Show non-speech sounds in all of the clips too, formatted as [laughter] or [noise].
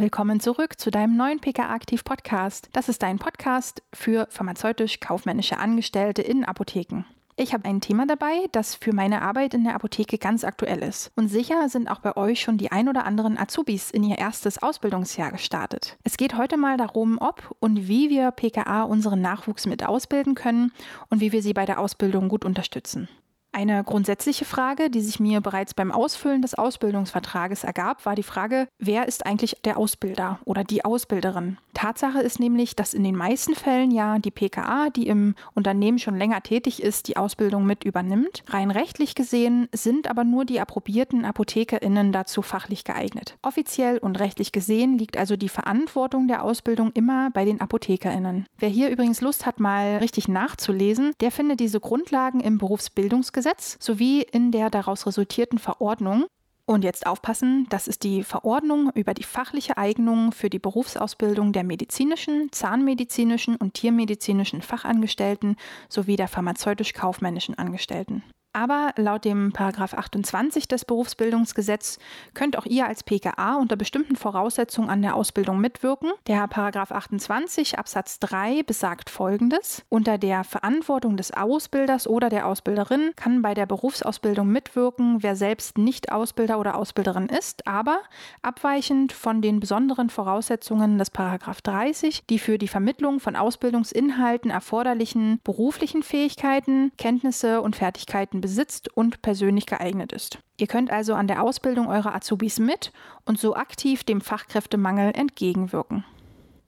Willkommen zurück zu deinem neuen PKA Aktiv Podcast. Das ist dein Podcast für pharmazeutisch-kaufmännische Angestellte in Apotheken. Ich habe ein Thema dabei, das für meine Arbeit in der Apotheke ganz aktuell ist. Und sicher sind auch bei euch schon die ein oder anderen Azubis in ihr erstes Ausbildungsjahr gestartet. Es geht heute mal darum, ob und wie wir PKA unseren Nachwuchs mit ausbilden können und wie wir sie bei der Ausbildung gut unterstützen. Eine grundsätzliche Frage, die sich mir bereits beim Ausfüllen des Ausbildungsvertrages ergab, war die Frage, wer ist eigentlich der Ausbilder oder die Ausbilderin? Tatsache ist nämlich, dass in den meisten Fällen ja die PKA, die im Unternehmen schon länger tätig ist, die Ausbildung mit übernimmt. Rein rechtlich gesehen sind aber nur die approbierten ApothekerInnen dazu fachlich geeignet. Offiziell und rechtlich gesehen liegt also die Verantwortung der Ausbildung immer bei den ApothekerInnen. Wer hier übrigens Lust hat, mal richtig nachzulesen, der findet diese Grundlagen im Berufsbildungsgesetz Gesetz sowie in der daraus resultierten Verordnung. Und jetzt aufpassen, das ist die Verordnung über die fachliche Eignung für die Berufsausbildung der medizinischen, zahnmedizinischen und tiermedizinischen Fachangestellten sowie der pharmazeutisch-kaufmännischen Angestellten. Aber laut dem Paragraph 28 des Berufsbildungsgesetzes könnt auch ihr als PKA unter bestimmten Voraussetzungen an der Ausbildung mitwirken. Der Paragraph 28 Absatz 3 besagt folgendes: Unter der Verantwortung des Ausbilders oder der Ausbilderin kann bei der Berufsausbildung mitwirken, wer selbst nicht Ausbilder oder Ausbilderin ist, aber abweichend von den besonderen Voraussetzungen des Paragraph 30, die für die Vermittlung von Ausbildungsinhalten erforderlichen beruflichen Fähigkeiten, Kenntnisse und Fertigkeiten besitzt und persönlich geeignet ist. Ihr könnt also an der Ausbildung eurer Azubis mit und so aktiv dem Fachkräftemangel entgegenwirken.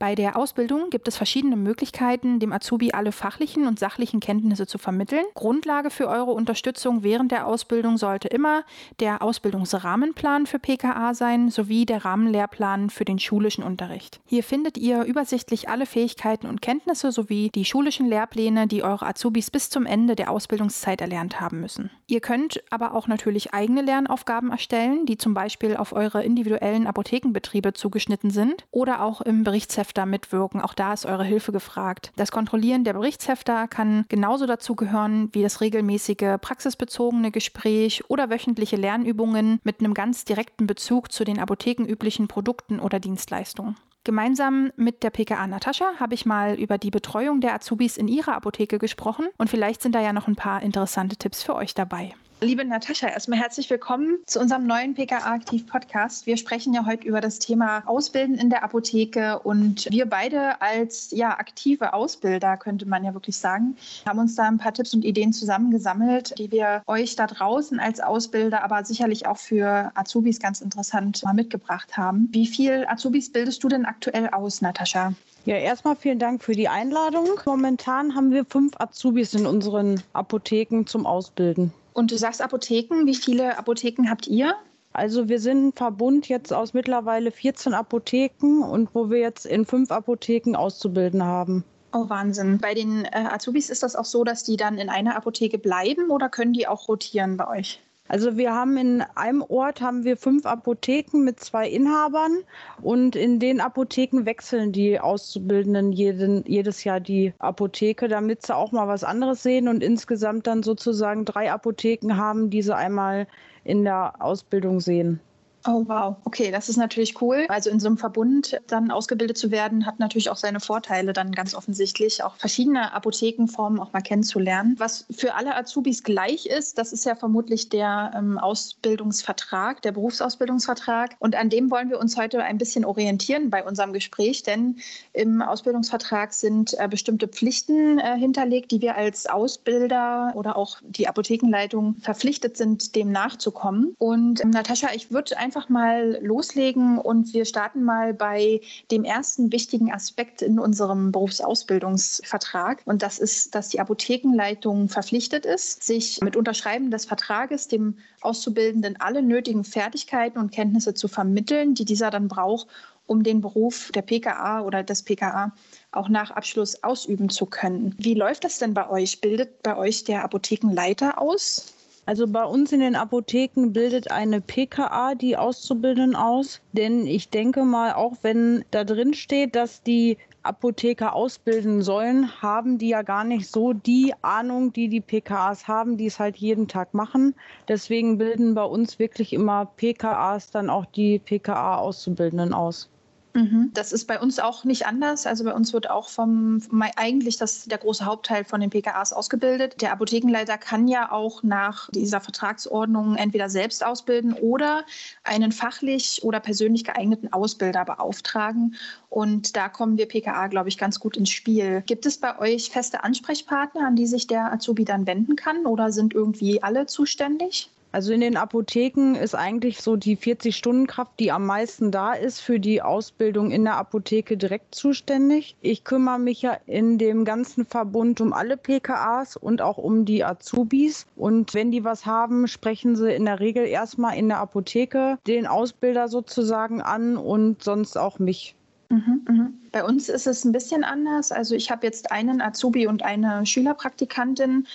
Bei der Ausbildung gibt es verschiedene Möglichkeiten, dem Azubi alle fachlichen und sachlichen Kenntnisse zu vermitteln. Grundlage für eure Unterstützung während der Ausbildung sollte immer der Ausbildungsrahmenplan für PKA sein, sowie der Rahmenlehrplan für den schulischen Unterricht. Hier findet ihr übersichtlich alle Fähigkeiten und Kenntnisse sowie die schulischen Lehrpläne, die eure Azubis bis zum Ende der Ausbildungszeit erlernt haben müssen. Ihr könnt aber auch natürlich eigene Lernaufgaben erstellen, die zum Beispiel auf eure individuellen Apothekenbetriebe zugeschnitten sind oder auch im Berichtsheft Berichtshefter mitwirken. Auch da ist eure Hilfe gefragt. Das Kontrollieren der Berichtshefter kann genauso dazu gehören wie das regelmäßige praxisbezogene Gespräch oder wöchentliche Lernübungen mit einem ganz direkten Bezug zu den apothekenüblichen Produkten oder Dienstleistungen. Gemeinsam mit der PKA Natascha habe ich mal über die Betreuung der Azubis in ihrer Apotheke gesprochen und vielleicht sind da ja noch ein paar interessante Tipps für euch dabei. Liebe Natascha, erstmal herzlich willkommen zu unserem neuen PKA Aktiv Podcast. Wir sprechen ja heute über das Thema Ausbilden in der Apotheke und wir beide als ja aktive Ausbilder könnte man ja wirklich sagen, haben uns da ein paar Tipps und Ideen zusammengesammelt, die wir euch da draußen als Ausbilder, aber sicherlich auch für Azubis ganz interessant mal mitgebracht haben. Wie viel Azubis bildest du denn aktuell aus, Natascha? Ja, erstmal vielen Dank für die Einladung. Momentan haben wir fünf Azubis in unseren Apotheken zum Ausbilden. Und du sagst Apotheken. Wie viele Apotheken habt ihr? Also wir sind ein Verbund jetzt aus mittlerweile 14 Apotheken und wo wir jetzt in fünf Apotheken auszubilden haben. Oh, Wahnsinn. Bei den äh, Azubis ist das auch so, dass die dann in einer Apotheke bleiben oder können die auch rotieren bei euch? Also wir haben in einem Ort haben wir fünf Apotheken mit zwei Inhabern und in den Apotheken wechseln die Auszubildenden jeden, jedes Jahr die Apotheke, damit sie auch mal was anderes sehen und insgesamt dann sozusagen drei Apotheken haben, die sie einmal in der Ausbildung sehen. Oh wow, okay, das ist natürlich cool. Also in so einem Verbund dann ausgebildet zu werden, hat natürlich auch seine Vorteile dann ganz offensichtlich, auch verschiedene Apothekenformen auch mal kennenzulernen. Was für alle Azubis gleich ist, das ist ja vermutlich der ähm, Ausbildungsvertrag, der Berufsausbildungsvertrag. Und an dem wollen wir uns heute ein bisschen orientieren bei unserem Gespräch, denn im Ausbildungsvertrag sind äh, bestimmte Pflichten äh, hinterlegt, die wir als Ausbilder oder auch die Apothekenleitung verpflichtet sind, dem nachzukommen. Und ähm, Natascha, ich würde einfach einfach mal loslegen und wir starten mal bei dem ersten wichtigen Aspekt in unserem Berufsausbildungsvertrag. Und das ist, dass die Apothekenleitung verpflichtet ist, sich mit Unterschreiben des Vertrages dem Auszubildenden alle nötigen Fertigkeiten und Kenntnisse zu vermitteln, die dieser dann braucht, um den Beruf der PKA oder des PKA auch nach Abschluss ausüben zu können. Wie läuft das denn bei euch? Bildet bei euch der Apothekenleiter aus? Also bei uns in den Apotheken bildet eine PKA die Auszubildenden aus. Denn ich denke mal, auch wenn da drin steht, dass die Apotheker ausbilden sollen, haben die ja gar nicht so die Ahnung, die die PKAs haben, die es halt jeden Tag machen. Deswegen bilden bei uns wirklich immer PKAs dann auch die PKA-Auszubildenden aus. Mhm. Das ist bei uns auch nicht anders. Also bei uns wird auch vom eigentlich das, der große Hauptteil von den PKAs ausgebildet. Der Apothekenleiter kann ja auch nach dieser Vertragsordnung entweder selbst ausbilden oder einen fachlich oder persönlich geeigneten Ausbilder beauftragen. Und da kommen wir PKA, glaube ich, ganz gut ins Spiel. Gibt es bei euch feste Ansprechpartner, an die sich der Azubi dann wenden kann oder sind irgendwie alle zuständig? Also in den Apotheken ist eigentlich so die 40-Stunden-Kraft, die am meisten da ist, für die Ausbildung in der Apotheke direkt zuständig. Ich kümmere mich ja in dem ganzen Verbund um alle PKAs und auch um die Azubis. Und wenn die was haben, sprechen sie in der Regel erstmal in der Apotheke den Ausbilder sozusagen an und sonst auch mich. Mhm, mhm. Bei uns ist es ein bisschen anders. Also ich habe jetzt einen Azubi und eine Schülerpraktikantin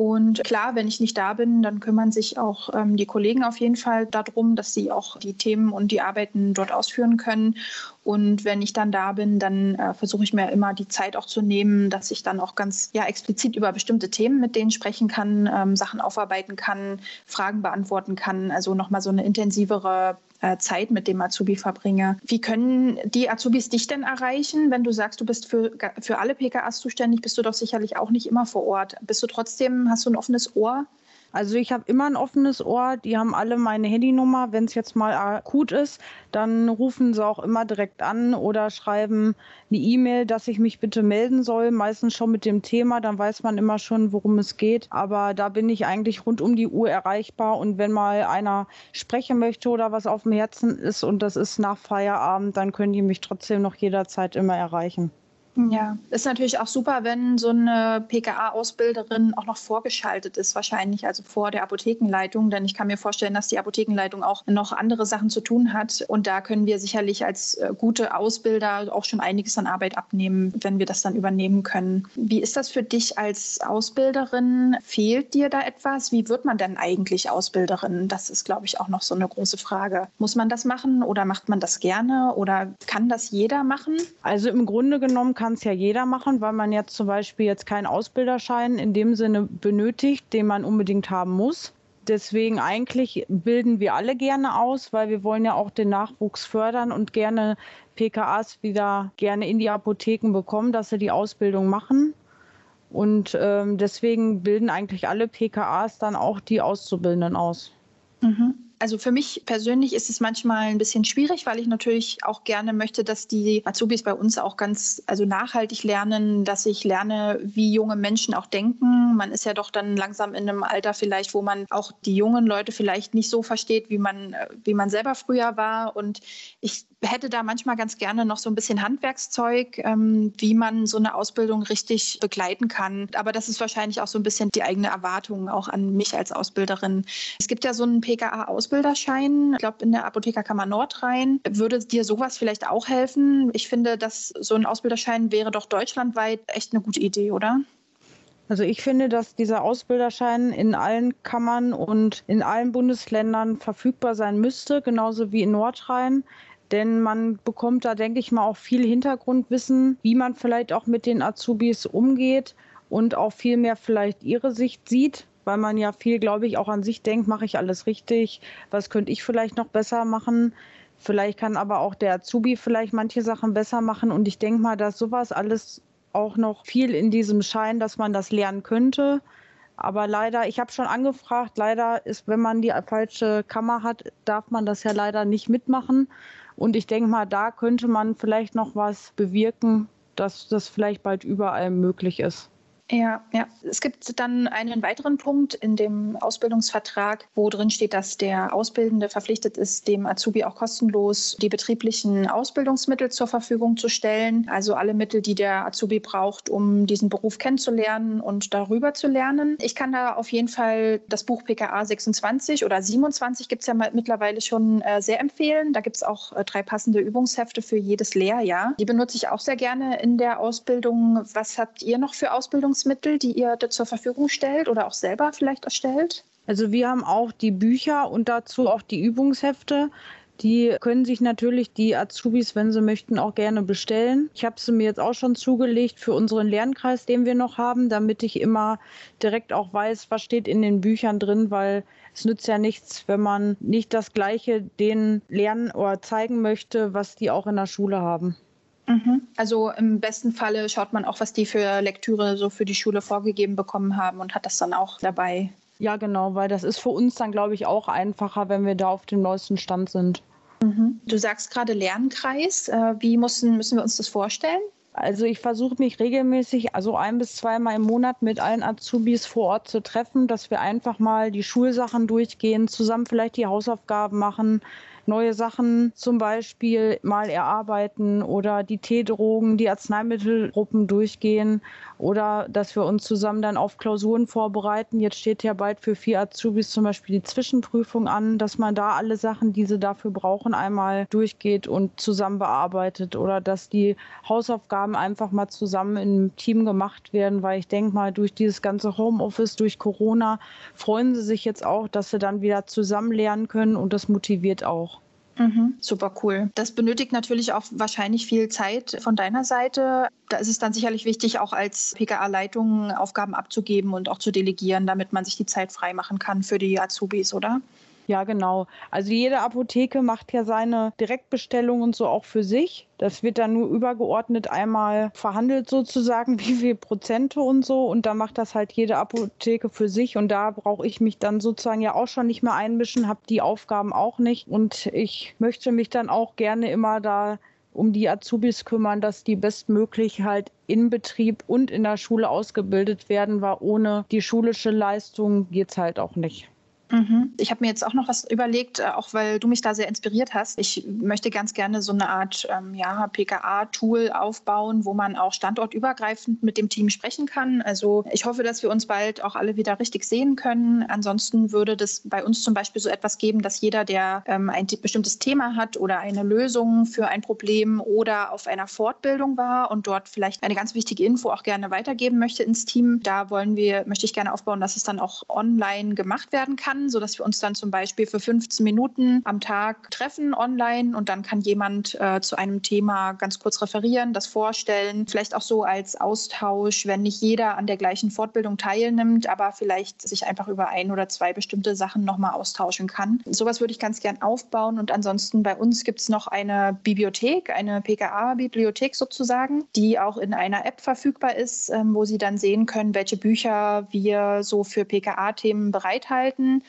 und klar, wenn ich nicht da bin, dann kümmern sich auch ähm, die Kollegen auf jeden Fall darum, dass sie auch die Themen und die Arbeiten dort ausführen können. Und wenn ich dann da bin, dann äh, versuche ich mir immer die Zeit auch zu nehmen, dass ich dann auch ganz ja, explizit über bestimmte Themen mit denen sprechen kann, ähm, Sachen aufarbeiten kann, Fragen beantworten kann. Also nochmal so eine intensivere äh, Zeit mit dem Azubi verbringe. Wie können die Azubis dich denn erreichen? Wenn du sagst, du bist für, für alle PKAs zuständig, bist du doch sicherlich auch nicht immer vor Ort. Bist du trotzdem, hast du ein offenes Ohr also ich habe immer ein offenes Ohr. Die haben alle meine Handynummer. Wenn es jetzt mal akut ist, dann rufen sie auch immer direkt an oder schreiben eine E-Mail, dass ich mich bitte melden soll. Meistens schon mit dem Thema, dann weiß man immer schon, worum es geht. Aber da bin ich eigentlich rund um die Uhr erreichbar. Und wenn mal einer sprechen möchte oder was auf dem Herzen ist und das ist nach Feierabend, dann können die mich trotzdem noch jederzeit immer erreichen. Ja, ist natürlich auch super, wenn so eine PKA-Ausbilderin auch noch vorgeschaltet ist, wahrscheinlich, also vor der Apothekenleitung, denn ich kann mir vorstellen, dass die Apothekenleitung auch noch andere Sachen zu tun hat. Und da können wir sicherlich als äh, gute Ausbilder auch schon einiges an Arbeit abnehmen, wenn wir das dann übernehmen können. Wie ist das für dich als Ausbilderin? Fehlt dir da etwas? Wie wird man denn eigentlich Ausbilderin? Das ist, glaube ich, auch noch so eine große Frage. Muss man das machen oder macht man das gerne oder kann das jeder machen? Also im Grunde genommen kann es ja jeder machen, weil man jetzt zum Beispiel jetzt keinen Ausbilderschein in dem Sinne benötigt, den man unbedingt haben muss. Deswegen eigentlich bilden wir alle gerne aus, weil wir wollen ja auch den Nachwuchs fördern und gerne PKAs wieder gerne in die Apotheken bekommen, dass sie die Ausbildung machen. Und ähm, deswegen bilden eigentlich alle PKAs dann auch die Auszubildenden aus. Mhm also für mich persönlich ist es manchmal ein bisschen schwierig, weil ich natürlich auch gerne möchte, dass die Azubis bei uns auch ganz also nachhaltig lernen, dass ich lerne, wie junge Menschen auch denken. Man ist ja doch dann langsam in einem Alter vielleicht, wo man auch die jungen Leute vielleicht nicht so versteht, wie man wie man selber früher war und ich hätte da manchmal ganz gerne noch so ein bisschen Handwerkszeug, ähm, wie man so eine Ausbildung richtig begleiten kann. Aber das ist wahrscheinlich auch so ein bisschen die eigene Erwartung auch an mich als Ausbilderin. Es gibt ja so einen PKA-Ausbilderschein, ich glaube in der Apothekerkammer Nordrhein. Würde dir sowas vielleicht auch helfen? Ich finde, dass so ein Ausbilderschein wäre doch deutschlandweit echt eine gute Idee, oder? Also ich finde, dass dieser Ausbilderschein in allen Kammern und in allen Bundesländern verfügbar sein müsste, genauso wie in Nordrhein. Denn man bekommt da, denke ich mal, auch viel Hintergrundwissen, wie man vielleicht auch mit den Azubis umgeht und auch viel mehr vielleicht ihre Sicht sieht, weil man ja viel, glaube ich, auch an sich denkt, mache ich alles richtig, was könnte ich vielleicht noch besser machen. Vielleicht kann aber auch der Azubi vielleicht manche Sachen besser machen. Und ich denke mal, dass sowas alles auch noch viel in diesem Schein, dass man das lernen könnte. Aber leider, ich habe schon angefragt, leider ist, wenn man die falsche Kammer hat, darf man das ja leider nicht mitmachen. Und ich denke mal, da könnte man vielleicht noch was bewirken, dass das vielleicht bald überall möglich ist. Ja, ja. Es gibt dann einen weiteren Punkt in dem Ausbildungsvertrag, wo drin steht, dass der Ausbildende verpflichtet ist, dem Azubi auch kostenlos die betrieblichen Ausbildungsmittel zur Verfügung zu stellen. Also alle Mittel, die der Azubi braucht, um diesen Beruf kennenzulernen und darüber zu lernen. Ich kann da auf jeden Fall das Buch PKA 26 oder 27 gibt es ja mittlerweile schon äh, sehr empfehlen. Da gibt es auch äh, drei passende Übungshefte für jedes Lehrjahr. Die benutze ich auch sehr gerne in der Ausbildung. Was habt ihr noch für Ausbildungsmittel? Nahrungsmittel, die ihr zur Verfügung stellt oder auch selber vielleicht erstellt? Also wir haben auch die Bücher und dazu auch die Übungshefte. Die können sich natürlich die Azubis, wenn sie möchten, auch gerne bestellen. Ich habe sie mir jetzt auch schon zugelegt für unseren Lernkreis, den wir noch haben, damit ich immer direkt auch weiß, was steht in den Büchern drin, weil es nützt ja nichts, wenn man nicht das Gleiche denen lernen oder zeigen möchte, was die auch in der Schule haben. Mhm. Also im besten Falle schaut man auch, was die für Lektüre so für die Schule vorgegeben bekommen haben und hat das dann auch dabei. Ja, genau, weil das ist für uns dann, glaube ich, auch einfacher, wenn wir da auf dem neuesten Stand sind. Mhm. Du sagst gerade Lernkreis. Äh, wie müssen, müssen wir uns das vorstellen? Also ich versuche mich regelmäßig, also ein bis zweimal im Monat mit allen Azubis vor Ort zu treffen, dass wir einfach mal die Schulsachen durchgehen, zusammen vielleicht die Hausaufgaben machen, neue Sachen zum Beispiel mal erarbeiten oder die T-Drogen, die Arzneimittelgruppen durchgehen oder dass wir uns zusammen dann auf Klausuren vorbereiten. Jetzt steht ja bald für vier Azubis zum Beispiel die Zwischenprüfung an, dass man da alle Sachen, die sie dafür brauchen, einmal durchgeht und zusammen bearbeitet oder dass die Hausaufgaben einfach mal zusammen im Team gemacht werden, weil ich denke mal, durch dieses ganze Homeoffice, durch Corona freuen sie sich jetzt auch, dass sie dann wieder zusammen lernen können und das motiviert auch. Mhm, super cool. Das benötigt natürlich auch wahrscheinlich viel Zeit von deiner Seite. Da ist es dann sicherlich wichtig, auch als PKA-Leitung Aufgaben abzugeben und auch zu delegieren, damit man sich die Zeit freimachen kann für die Azubis, oder? Ja, genau. Also jede Apotheke macht ja seine Direktbestellung und so auch für sich. Das wird dann nur übergeordnet einmal verhandelt sozusagen, [laughs] wie viel Prozente und so. Und da macht das halt jede Apotheke für sich. Und da brauche ich mich dann sozusagen ja auch schon nicht mehr einmischen, habe die Aufgaben auch nicht. Und ich möchte mich dann auch gerne immer da um die Azubis kümmern, dass die bestmöglich halt in Betrieb und in der Schule ausgebildet werden, weil ohne die schulische Leistung geht es halt auch nicht. Mhm. Ich habe mir jetzt auch noch was überlegt, äh, auch weil du mich da sehr inspiriert hast. Ich möchte ganz gerne so eine Art ähm, ja, PKA-Tool aufbauen, wo man auch standortübergreifend mit dem Team sprechen kann. Also ich hoffe, dass wir uns bald auch alle wieder richtig sehen können. Ansonsten würde das bei uns zum Beispiel so etwas geben, dass jeder, der ähm, ein bestimmtes Thema hat oder eine Lösung für ein Problem oder auf einer Fortbildung war und dort vielleicht eine ganz wichtige Info auch gerne weitergeben möchte ins Team, da wollen wir, möchte ich gerne aufbauen, dass es dann auch online gemacht werden kann kann, sodass wir uns dann zum Beispiel für 15 Minuten am Tag treffen online und dann kann jemand äh, zu einem Thema ganz kurz referieren, das vorstellen, vielleicht auch so als Austausch, wenn nicht jeder an der gleichen Fortbildung teilnimmt, aber vielleicht sich einfach über ein oder zwei bestimmte Sachen nochmal austauschen kann. Sowas würde ich ganz gern aufbauen und ansonsten bei uns gibt es noch eine Bibliothek, eine PKA-Bibliothek sozusagen, die auch in einer App verfügbar ist, ähm, wo Sie dann sehen können, welche Bücher wir so für PKA-Themen bereithalten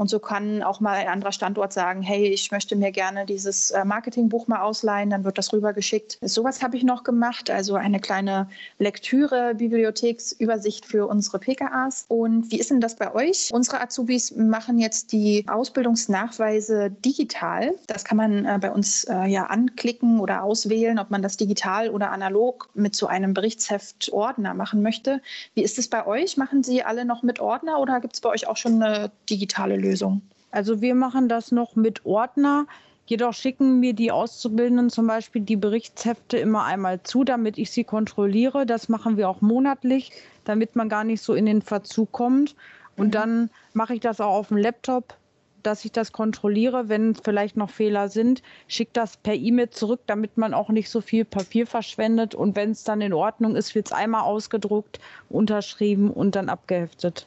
und so kann auch mal ein anderer Standort sagen, hey, ich möchte mir gerne dieses äh, Marketingbuch mal ausleihen, dann wird das rübergeschickt. Sowas habe ich noch gemacht, also eine kleine Lektüre, Bibliotheksübersicht für unsere PKAs. Und wie ist denn das bei euch? Unsere Azubis machen jetzt die Ausbildungsnachweise digital. Das kann man äh, bei uns äh, ja anklicken oder auswählen, ob man das digital oder analog mit so einem Berichtsheft Ordner machen möchte. Wie ist es bei euch? Machen Sie alle noch mit Ordner oder gibt es bei euch auch schon eine digitale Lösung? Lösung? Also wir machen das noch mit Ordner. Jedoch schicken mir die Auszubildenden zum Beispiel die Berichtshefte immer einmal zu, damit ich sie kontrolliere. Das machen wir auch monatlich, damit man gar nicht so in den Verzug kommt. Und mhm. dann mache ich das auch auf dem Laptop, dass ich das kontrolliere. Wenn vielleicht noch Fehler sind, schicke das per E-Mail zurück, damit man auch nicht so viel Papier verschwendet. Und wenn es dann in Ordnung ist, wird es einmal ausgedruckt, unterschrieben und dann abgeheftet.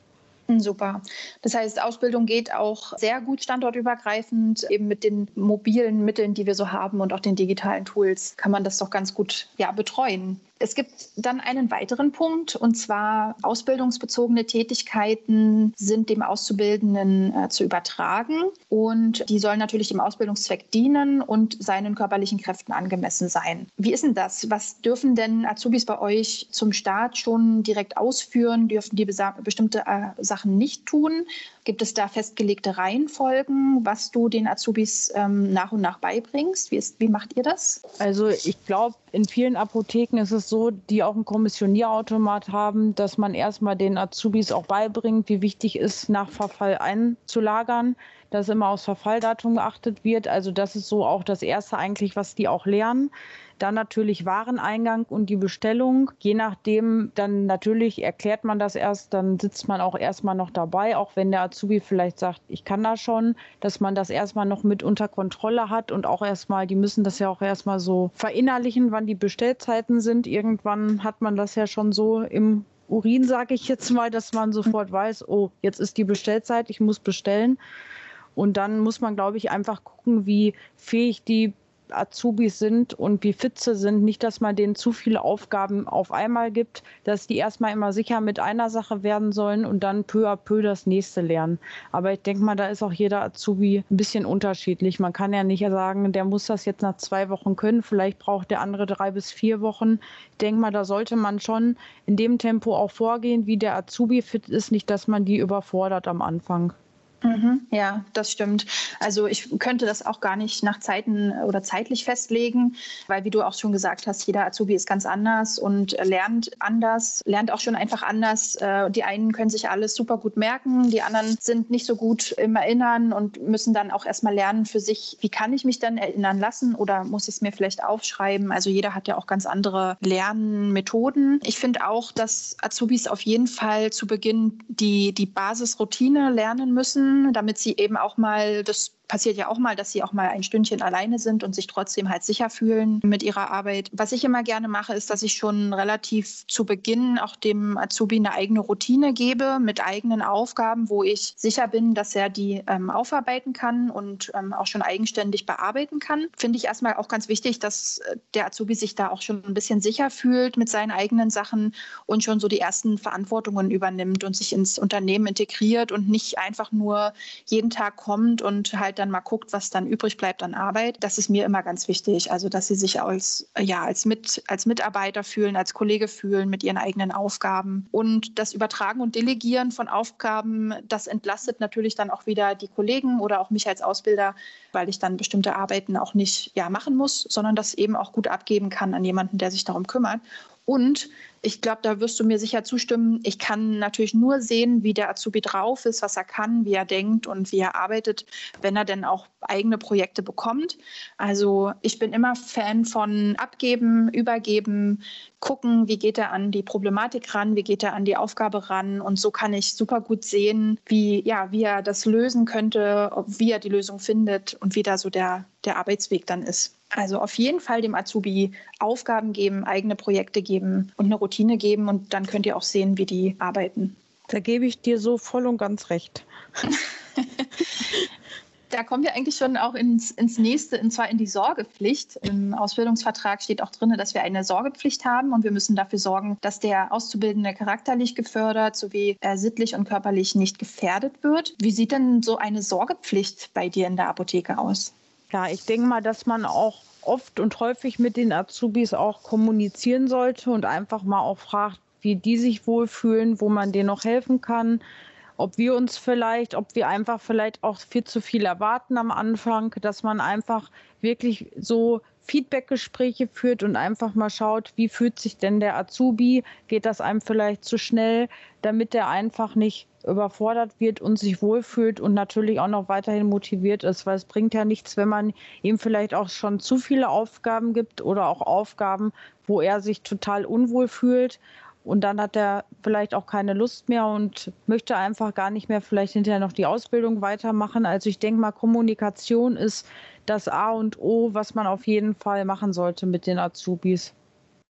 Super. Das heißt, Ausbildung geht auch sehr gut standortübergreifend. Eben mit den mobilen Mitteln, die wir so haben und auch den digitalen Tools kann man das doch ganz gut ja, betreuen. Es gibt dann einen weiteren Punkt und zwar ausbildungsbezogene Tätigkeiten sind dem Auszubildenden äh, zu übertragen und die sollen natürlich dem Ausbildungszweck dienen und seinen körperlichen Kräften angemessen sein. Wie ist denn das? Was dürfen denn Azubis bei euch zum Start schon direkt ausführen? Dürfen die bestimmte äh, Sachen nicht tun? Gibt es da festgelegte Reihenfolgen, was du den Azubis ähm, nach und nach beibringst? Wie, ist, wie macht ihr das? Also ich glaube, in vielen Apotheken ist es so, die auch einen Kommissionierautomat haben, dass man erstmal den Azubis auch beibringt, wie wichtig ist, nach Verfall einzulagern, dass immer aufs Verfalldatum geachtet wird. Also das ist so auch das Erste eigentlich, was die auch lernen. Dann natürlich Wareneingang und die Bestellung. Je nachdem, dann natürlich erklärt man das erst, dann sitzt man auch erstmal noch dabei, auch wenn der Azubi vielleicht sagt, ich kann das schon, dass man das erstmal noch mit unter Kontrolle hat und auch erstmal, die müssen das ja auch erstmal so verinnerlichen, wann die Bestellzeiten sind. Irgendwann hat man das ja schon so im Urin, sage ich jetzt mal, dass man sofort weiß, oh, jetzt ist die Bestellzeit, ich muss bestellen. Und dann muss man, glaube ich, einfach gucken, wie fähig die Azubis sind und wie fit sie sind. Nicht, dass man denen zu viele Aufgaben auf einmal gibt, dass die erstmal immer sicher mit einer Sache werden sollen und dann peu à peu das nächste lernen. Aber ich denke mal, da ist auch jeder Azubi ein bisschen unterschiedlich. Man kann ja nicht sagen, der muss das jetzt nach zwei Wochen können. Vielleicht braucht der andere drei bis vier Wochen. Ich denke mal, da sollte man schon in dem Tempo auch vorgehen, wie der Azubi fit ist. Nicht, dass man die überfordert am Anfang. Mhm, ja, das stimmt. Also ich könnte das auch gar nicht nach Zeiten oder zeitlich festlegen, weil wie du auch schon gesagt hast, jeder Azubi ist ganz anders und lernt anders, lernt auch schon einfach anders. Äh, die einen können sich alles super gut merken, die anderen sind nicht so gut im Erinnern und müssen dann auch erstmal lernen für sich, wie kann ich mich dann erinnern lassen oder muss ich es mir vielleicht aufschreiben. Also jeder hat ja auch ganz andere Lernmethoden. Ich finde auch, dass Azubis auf jeden Fall zu Beginn die, die Basisroutine lernen müssen damit sie eben auch mal das passiert ja auch mal, dass sie auch mal ein Stündchen alleine sind und sich trotzdem halt sicher fühlen mit ihrer Arbeit. Was ich immer gerne mache, ist, dass ich schon relativ zu Beginn auch dem Azubi eine eigene Routine gebe mit eigenen Aufgaben, wo ich sicher bin, dass er die ähm, aufarbeiten kann und ähm, auch schon eigenständig bearbeiten kann. Finde ich erstmal auch ganz wichtig, dass äh, der Azubi sich da auch schon ein bisschen sicher fühlt mit seinen eigenen Sachen und schon so die ersten Verantwortungen übernimmt und sich ins Unternehmen integriert und nicht einfach nur jeden Tag kommt und halt dann mal guckt, was dann übrig bleibt an Arbeit. Das ist mir immer ganz wichtig. Also, dass sie sich als, ja, als, mit, als Mitarbeiter fühlen, als Kollege fühlen mit ihren eigenen Aufgaben. Und das Übertragen und Delegieren von Aufgaben, das entlastet natürlich dann auch wieder die Kollegen oder auch mich als Ausbilder, weil ich dann bestimmte Arbeiten auch nicht ja, machen muss, sondern das eben auch gut abgeben kann an jemanden, der sich darum kümmert. Und ich glaube, da wirst du mir sicher zustimmen. Ich kann natürlich nur sehen, wie der Azubi drauf ist, was er kann, wie er denkt und wie er arbeitet, wenn er denn auch eigene Projekte bekommt. Also ich bin immer Fan von abgeben, übergeben, gucken, wie geht er an die Problematik ran, wie geht er an die Aufgabe ran. Und so kann ich super gut sehen, wie, ja, wie er das lösen könnte, wie er die Lösung findet und wie da so der, der Arbeitsweg dann ist. Also auf jeden Fall dem Azubi Aufgaben geben, eigene Projekte geben und eine Routine geben und dann könnt ihr auch sehen, wie die arbeiten. Da gebe ich dir so voll und ganz recht. [laughs] da kommen wir eigentlich schon auch ins, ins nächste, und zwar in die Sorgepflicht. Im Ausbildungsvertrag steht auch drin, dass wir eine Sorgepflicht haben und wir müssen dafür sorgen, dass der Auszubildende charakterlich gefördert sowie äh, sittlich und körperlich nicht gefährdet wird. Wie sieht denn so eine Sorgepflicht bei dir in der Apotheke aus? Ja, ich denke mal, dass man auch oft und häufig mit den Azubis auch kommunizieren sollte und einfach mal auch fragt, wie die sich wohlfühlen, wo man denen noch helfen kann, ob wir uns vielleicht, ob wir einfach vielleicht auch viel zu viel erwarten am Anfang, dass man einfach wirklich so Feedbackgespräche führt und einfach mal schaut, wie fühlt sich denn der Azubi? Geht das einem vielleicht zu schnell, damit er einfach nicht überfordert wird und sich wohlfühlt und natürlich auch noch weiterhin motiviert ist, weil es bringt ja nichts, wenn man ihm vielleicht auch schon zu viele Aufgaben gibt oder auch Aufgaben, wo er sich total unwohl fühlt und dann hat er vielleicht auch keine Lust mehr und möchte einfach gar nicht mehr vielleicht hinterher noch die Ausbildung weitermachen. Also ich denke mal, Kommunikation ist das A und O, was man auf jeden Fall machen sollte mit den Azubis.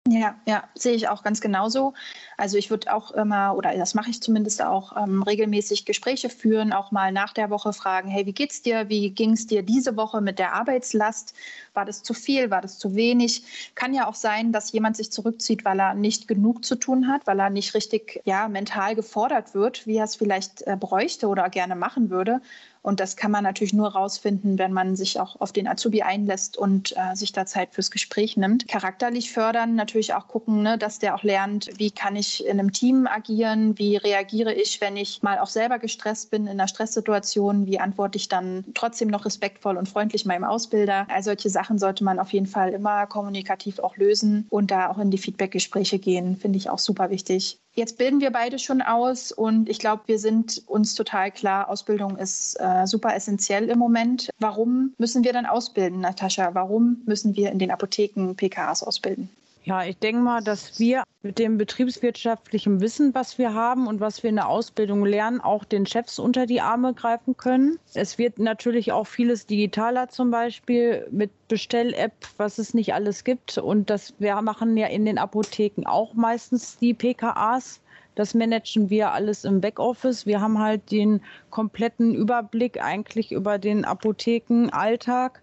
Ja, ja, sehe ich auch ganz genauso. Also ich würde auch immer, oder das mache ich zumindest auch, ähm, regelmäßig Gespräche führen, auch mal nach der Woche fragen, hey, wie geht's dir? Wie ging es dir diese Woche mit der Arbeitslast? War das zu viel? War das zu wenig? Kann ja auch sein, dass jemand sich zurückzieht, weil er nicht genug zu tun hat, weil er nicht richtig ja, mental gefordert wird, wie er es vielleicht äh, bräuchte oder gerne machen würde. Und das kann man natürlich nur rausfinden, wenn man sich auch auf den Azubi einlässt und äh, sich da Zeit fürs Gespräch nimmt. Charakterlich fördern, natürlich auch gucken, ne, dass der auch lernt, wie kann ich in einem Team agieren, wie reagiere ich, wenn ich mal auch selber gestresst bin in einer Stresssituation, wie antworte ich dann trotzdem noch respektvoll und freundlich meinem Ausbilder. All solche Sachen sollte man auf jeden Fall immer kommunikativ auch lösen und da auch in die Feedbackgespräche gehen, finde ich auch super wichtig. Jetzt bilden wir beide schon aus und ich glaube, wir sind uns total klar, Ausbildung ist äh, super essentiell im Moment. Warum müssen wir dann ausbilden, Natascha? Warum müssen wir in den Apotheken PKAs ausbilden? Ja, ich denke mal, dass wir mit dem betriebswirtschaftlichen Wissen, was wir haben und was wir in der Ausbildung lernen, auch den Chefs unter die Arme greifen können. Es wird natürlich auch vieles digitaler, zum Beispiel mit Bestell-App, was es nicht alles gibt. Und das wir machen ja in den Apotheken auch meistens die PKAs. Das managen wir alles im Backoffice. Wir haben halt den kompletten Überblick eigentlich über den Apothekenalltag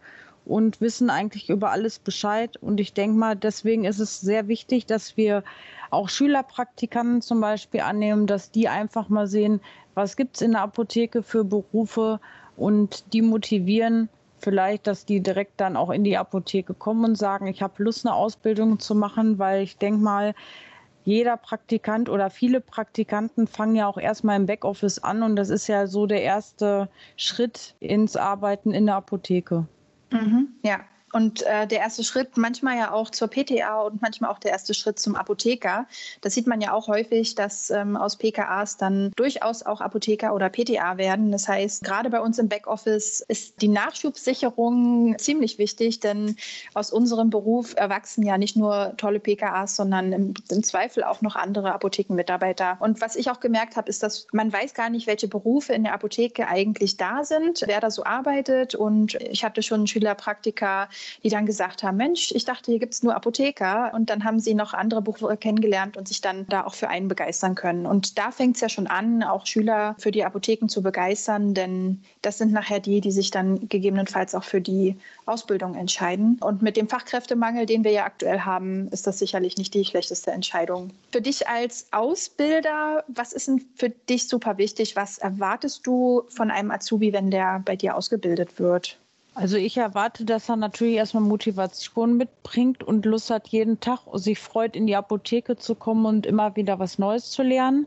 und wissen eigentlich über alles Bescheid. Und ich denke mal, deswegen ist es sehr wichtig, dass wir auch Schülerpraktikanten zum Beispiel annehmen, dass die einfach mal sehen, was gibt es in der Apotheke für Berufe und die motivieren vielleicht, dass die direkt dann auch in die Apotheke kommen und sagen, ich habe Lust, eine Ausbildung zu machen, weil ich denke mal, jeder Praktikant oder viele Praktikanten fangen ja auch erstmal im Backoffice an und das ist ja so der erste Schritt ins Arbeiten in der Apotheke. Mhm, ja, und äh, der erste Schritt manchmal ja auch zur PTA und manchmal auch der erste Schritt zum Apotheker. Das sieht man ja auch häufig, dass ähm, aus PKAs dann durchaus auch Apotheker oder PTA werden. Das heißt, gerade bei uns im Backoffice ist die Nachschubsicherung ziemlich wichtig, denn aus unserem Beruf erwachsen ja nicht nur tolle PKAs, sondern im, im Zweifel auch noch andere Apothekenmitarbeiter. Und was ich auch gemerkt habe, ist, dass man weiß gar nicht, welche Berufe in der Apotheke eigentlich da sind, wer da so arbeitet. Und ich hatte schon Schülerpraktika, die dann gesagt haben, Mensch, ich dachte, hier gibt es nur Apotheker. Und dann haben sie noch andere Berufe kennengelernt und sich dann da auch für einen begeistern können. Und da fängt es ja schon an, auch Schüler für die Apotheken zu begeistern, denn das sind nachher die, die sich dann gegebenenfalls auch für die Ausbildung entscheiden. Und mit dem Fachkräftemangel, den wir ja aktuell haben, ist das sicherlich nicht die schlechteste Entscheidung. Für dich als Ausbilder, was ist denn für dich super wichtig? Was erwartest du von einem Azubi, wenn der bei dir ausgebildet wird? Also ich erwarte, dass er natürlich erstmal Motivation mitbringt und Lust hat, jeden Tag sich freut, in die Apotheke zu kommen und immer wieder was Neues zu lernen.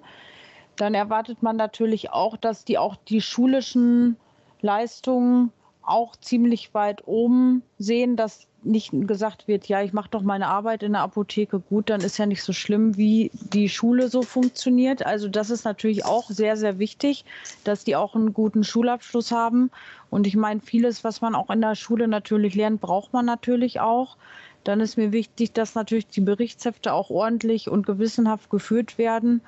Dann erwartet man natürlich auch, dass die auch die schulischen Leistungen auch ziemlich weit oben sehen, dass nicht gesagt wird, ja, ich mache doch meine Arbeit in der Apotheke gut, dann ist ja nicht so schlimm, wie die Schule so funktioniert. Also das ist natürlich auch sehr, sehr wichtig, dass die auch einen guten Schulabschluss haben. Und ich meine, vieles, was man auch in der Schule natürlich lernt, braucht man natürlich auch. Dann ist mir wichtig, dass natürlich die Berichtshefte auch ordentlich und gewissenhaft geführt werden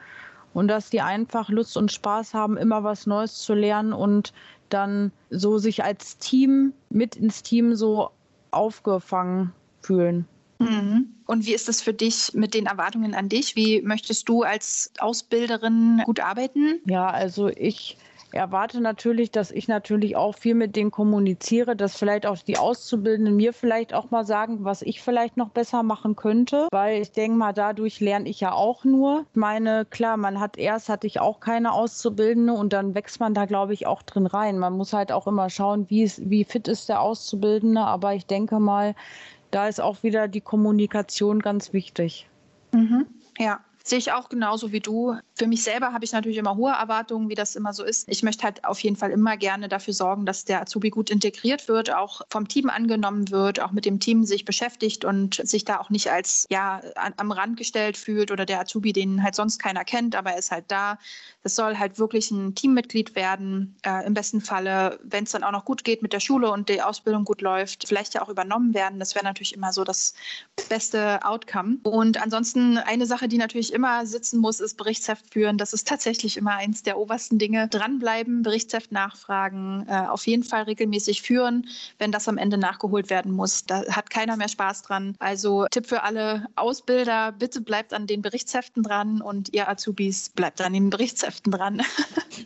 und dass die einfach Lust und Spaß haben, immer was Neues zu lernen und dann so sich als Team mit ins Team so aufgefangen fühlen. Mhm. Und wie ist das für dich mit den Erwartungen an dich? Wie möchtest du als Ausbilderin gut arbeiten? Ja, also ich erwarte natürlich, dass ich natürlich auch viel mit denen kommuniziere, dass vielleicht auch die Auszubildenden mir vielleicht auch mal sagen, was ich vielleicht noch besser machen könnte, weil ich denke mal, dadurch lerne ich ja auch nur. Ich meine, klar, man hat erst hatte ich auch keine Auszubildende und dann wächst man da, glaube ich, auch drin rein. Man muss halt auch immer schauen, wie, ist, wie fit ist der Auszubildende, aber ich denke mal, da ist auch wieder die Kommunikation ganz wichtig. Mhm. Ja, Sehe ich auch genauso wie du. Für mich selber habe ich natürlich immer hohe Erwartungen, wie das immer so ist. Ich möchte halt auf jeden Fall immer gerne dafür sorgen, dass der Azubi gut integriert wird, auch vom Team angenommen wird, auch mit dem Team sich beschäftigt und sich da auch nicht als ja am Rand gestellt fühlt oder der Azubi, den halt sonst keiner kennt, aber er ist halt da. Das soll halt wirklich ein Teammitglied werden. Äh, Im besten Falle, wenn es dann auch noch gut geht mit der Schule und die Ausbildung gut läuft, vielleicht ja auch übernommen werden. Das wäre natürlich immer so das beste Outcome. Und ansonsten eine Sache, die natürlich immer sitzen muss, ist Berichtsheft führen. Das ist tatsächlich immer eins der obersten Dinge. Dranbleiben, Berichtsheft nachfragen, äh, auf jeden Fall regelmäßig führen, wenn das am Ende nachgeholt werden muss. Da hat keiner mehr Spaß dran. Also Tipp für alle Ausbilder, bitte bleibt an den Berichtsheften dran und ihr Azubis bleibt an den Berichtsheften dran.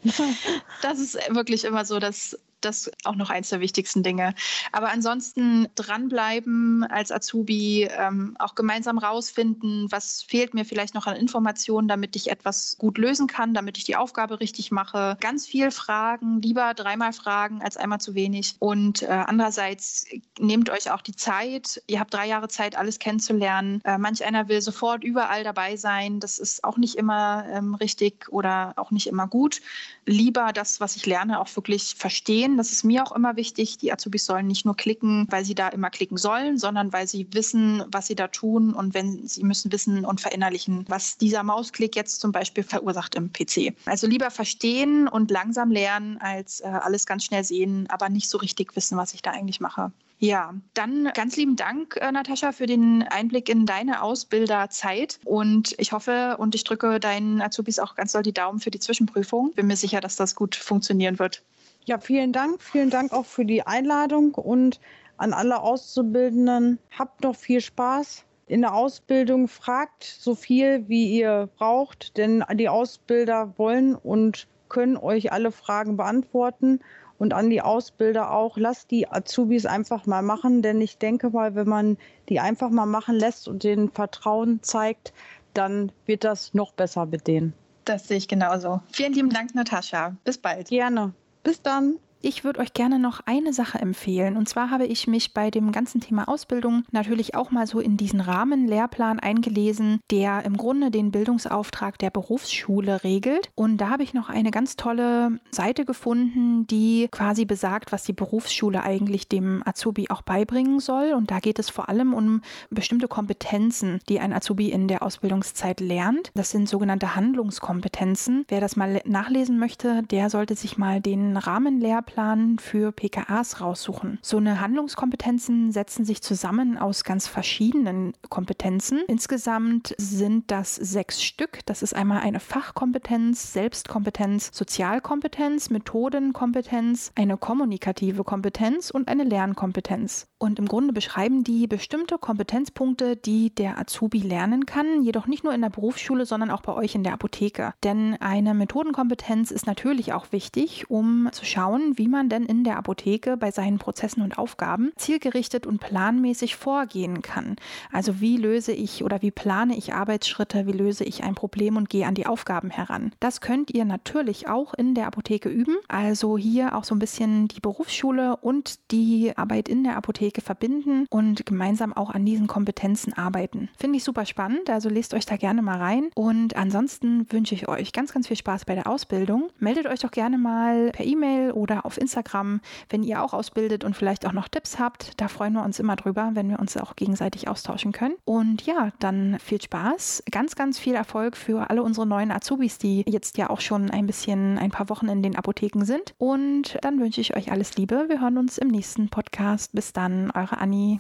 [laughs] das ist wirklich immer so dass das auch noch eins der wichtigsten Dinge. Aber ansonsten dranbleiben als Azubi, ähm, auch gemeinsam rausfinden, was fehlt mir vielleicht noch an Informationen, damit ich etwas gut lösen kann, damit ich die Aufgabe richtig mache. Ganz viel fragen, lieber dreimal fragen als einmal zu wenig. Und äh, andererseits nehmt euch auch die Zeit. Ihr habt drei Jahre Zeit, alles kennenzulernen. Äh, manch einer will sofort überall dabei sein. Das ist auch nicht immer ähm, richtig oder auch nicht immer gut. Lieber das, was ich lerne, auch wirklich verstehen verstehen. Das ist mir auch immer wichtig. Die Azubis sollen nicht nur klicken, weil sie da immer klicken sollen, sondern weil sie wissen, was sie da tun und wenn sie müssen wissen und verinnerlichen, was dieser Mausklick jetzt zum Beispiel verursacht im PC. Also lieber verstehen und langsam lernen, als äh, alles ganz schnell sehen, aber nicht so richtig wissen, was ich da eigentlich mache. Ja, dann ganz lieben Dank, äh, Natascha, für den Einblick in deine Ausbilderzeit. Und ich hoffe und ich drücke deinen Azubis auch ganz doll die Daumen für die Zwischenprüfung. Bin mir sicher, dass das gut funktionieren wird. Ja, vielen Dank. Vielen Dank auch für die Einladung und an alle Auszubildenden. Habt noch viel Spaß in der Ausbildung. Fragt so viel, wie ihr braucht, denn die Ausbilder wollen und können euch alle Fragen beantworten und an die Ausbilder auch, lasst die Azubis einfach mal machen, denn ich denke mal, wenn man die einfach mal machen lässt und denen Vertrauen zeigt, dann wird das noch besser mit denen. Das sehe ich genauso. Vielen lieben Dank, Natascha. Bis bald. Gerne. Bis dann. Ich würde euch gerne noch eine Sache empfehlen. Und zwar habe ich mich bei dem ganzen Thema Ausbildung natürlich auch mal so in diesen Rahmenlehrplan eingelesen, der im Grunde den Bildungsauftrag der Berufsschule regelt. Und da habe ich noch eine ganz tolle Seite gefunden, die quasi besagt, was die Berufsschule eigentlich dem Azubi auch beibringen soll. Und da geht es vor allem um bestimmte Kompetenzen, die ein Azubi in der Ausbildungszeit lernt. Das sind sogenannte Handlungskompetenzen. Wer das mal nachlesen möchte, der sollte sich mal den Rahmenlehrplan Lehrplan für PKAs raussuchen. So eine Handlungskompetenzen setzen sich zusammen aus ganz verschiedenen Kompetenzen. Insgesamt sind das sechs Stück. Das ist einmal eine Fachkompetenz, Selbstkompetenz, Sozialkompetenz, Methodenkompetenz, eine kommunikative Kompetenz und eine Lernkompetenz. Und im Grunde beschreiben die bestimmte Kompetenzpunkte, die der Azubi lernen kann, jedoch nicht nur in der Berufsschule, sondern auch bei euch in der Apotheke. Denn eine Methodenkompetenz ist natürlich auch wichtig, um zu schauen, wie man denn in der Apotheke bei seinen Prozessen und Aufgaben zielgerichtet und planmäßig vorgehen kann. Also wie löse ich oder wie plane ich Arbeitsschritte, wie löse ich ein Problem und gehe an die Aufgaben heran. Das könnt ihr natürlich auch in der Apotheke üben. Also hier auch so ein bisschen die Berufsschule und die Arbeit in der Apotheke verbinden und gemeinsam auch an diesen Kompetenzen arbeiten. Finde ich super spannend, also lest euch da gerne mal rein. Und ansonsten wünsche ich euch ganz, ganz viel Spaß bei der Ausbildung. Meldet euch doch gerne mal per E-Mail oder auf Instagram, wenn ihr auch ausbildet und vielleicht auch noch Tipps habt. Da freuen wir uns immer drüber, wenn wir uns auch gegenseitig austauschen können. Und ja, dann viel Spaß, ganz, ganz viel Erfolg für alle unsere neuen Azubis, die jetzt ja auch schon ein bisschen, ein paar Wochen in den Apotheken sind. Und dann wünsche ich euch alles Liebe. Wir hören uns im nächsten Podcast. Bis dann, eure Anni.